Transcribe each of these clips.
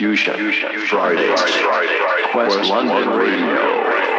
Fusion Fridays. Quest London Radio.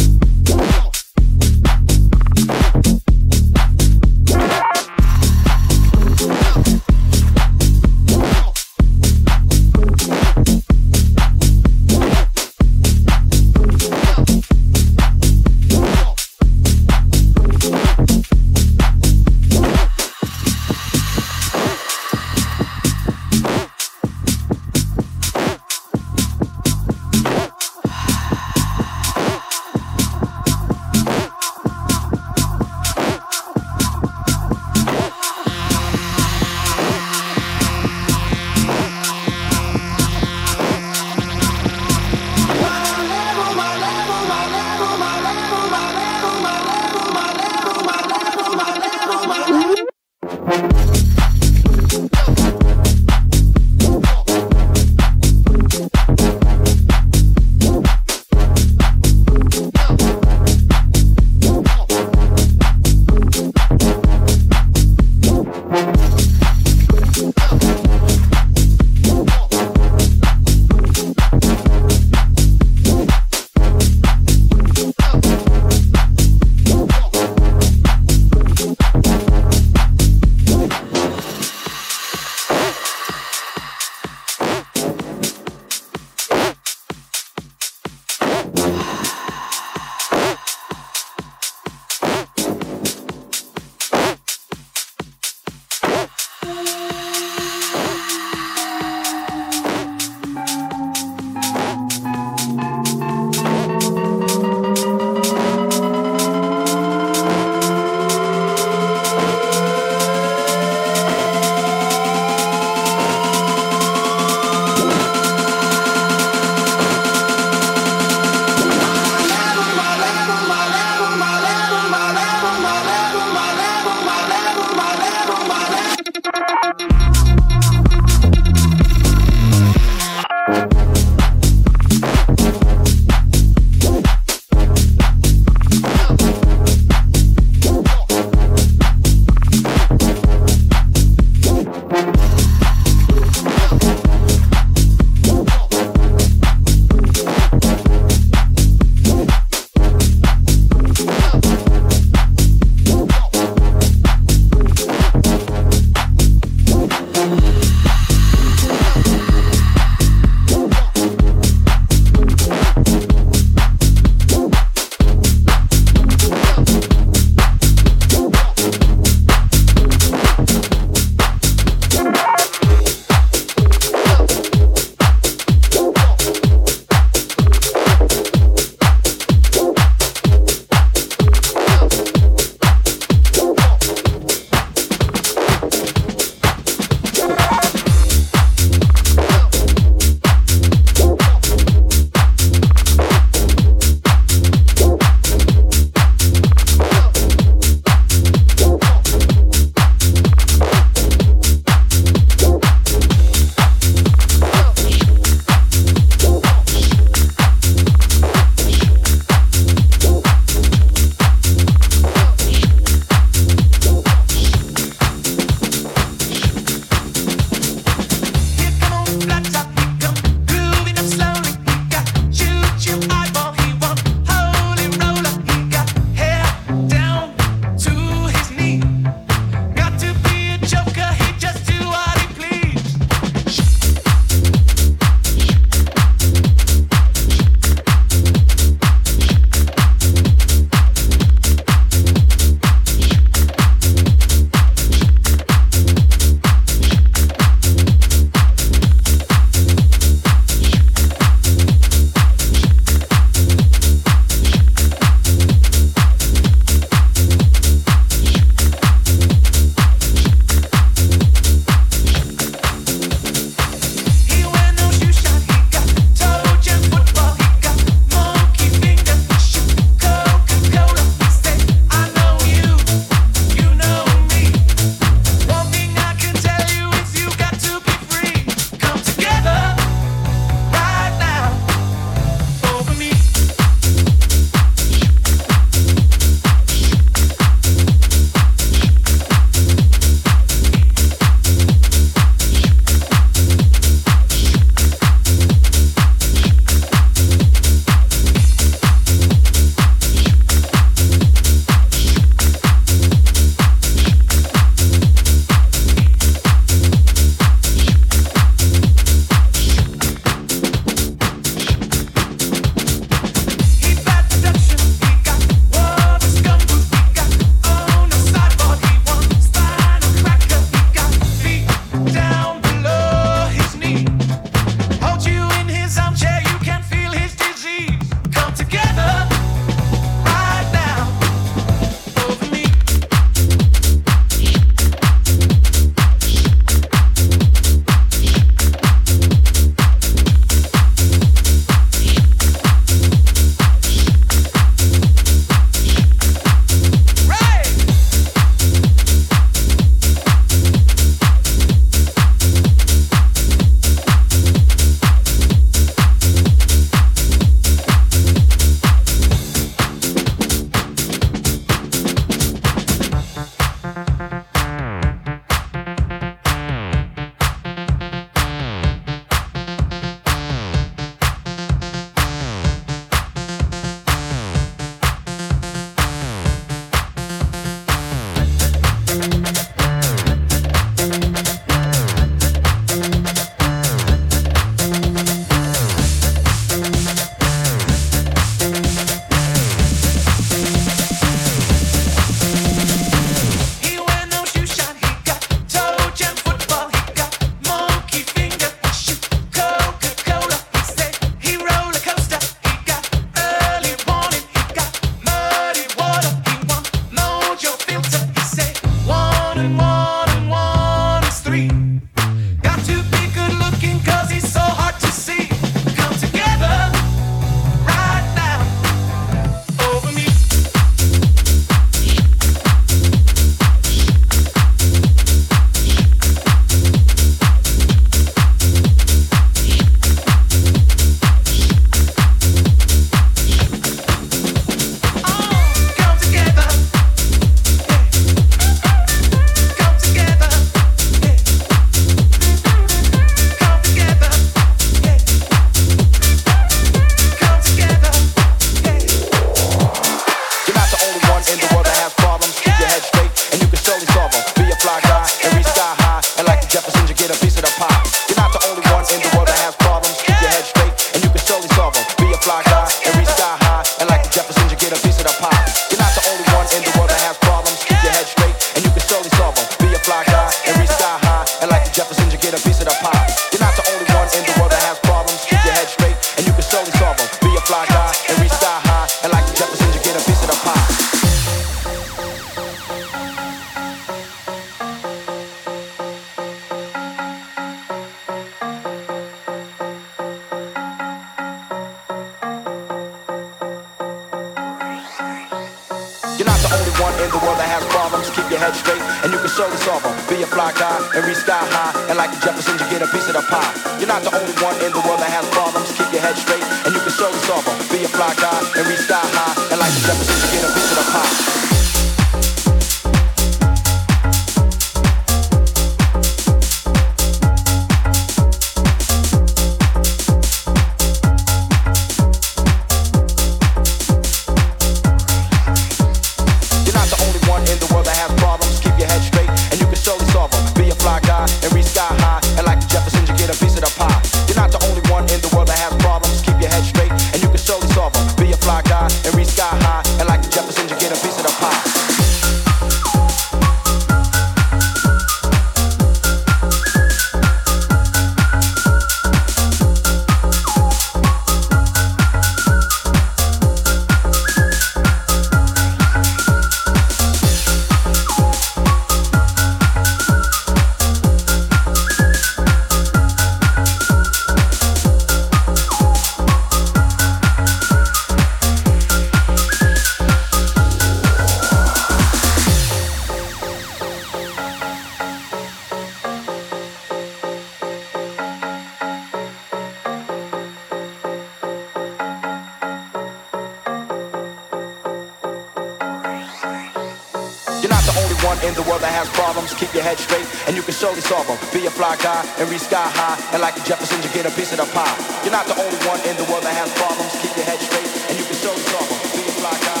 in the world that has problems. Keep your head straight and you can surely solve them. Be a fly guy and reach sky high. And like Jefferson, you get a piece of the pie. You're not the only one in the world that has problems. Keep your head straight and you can surely solve them. Be a fly guy.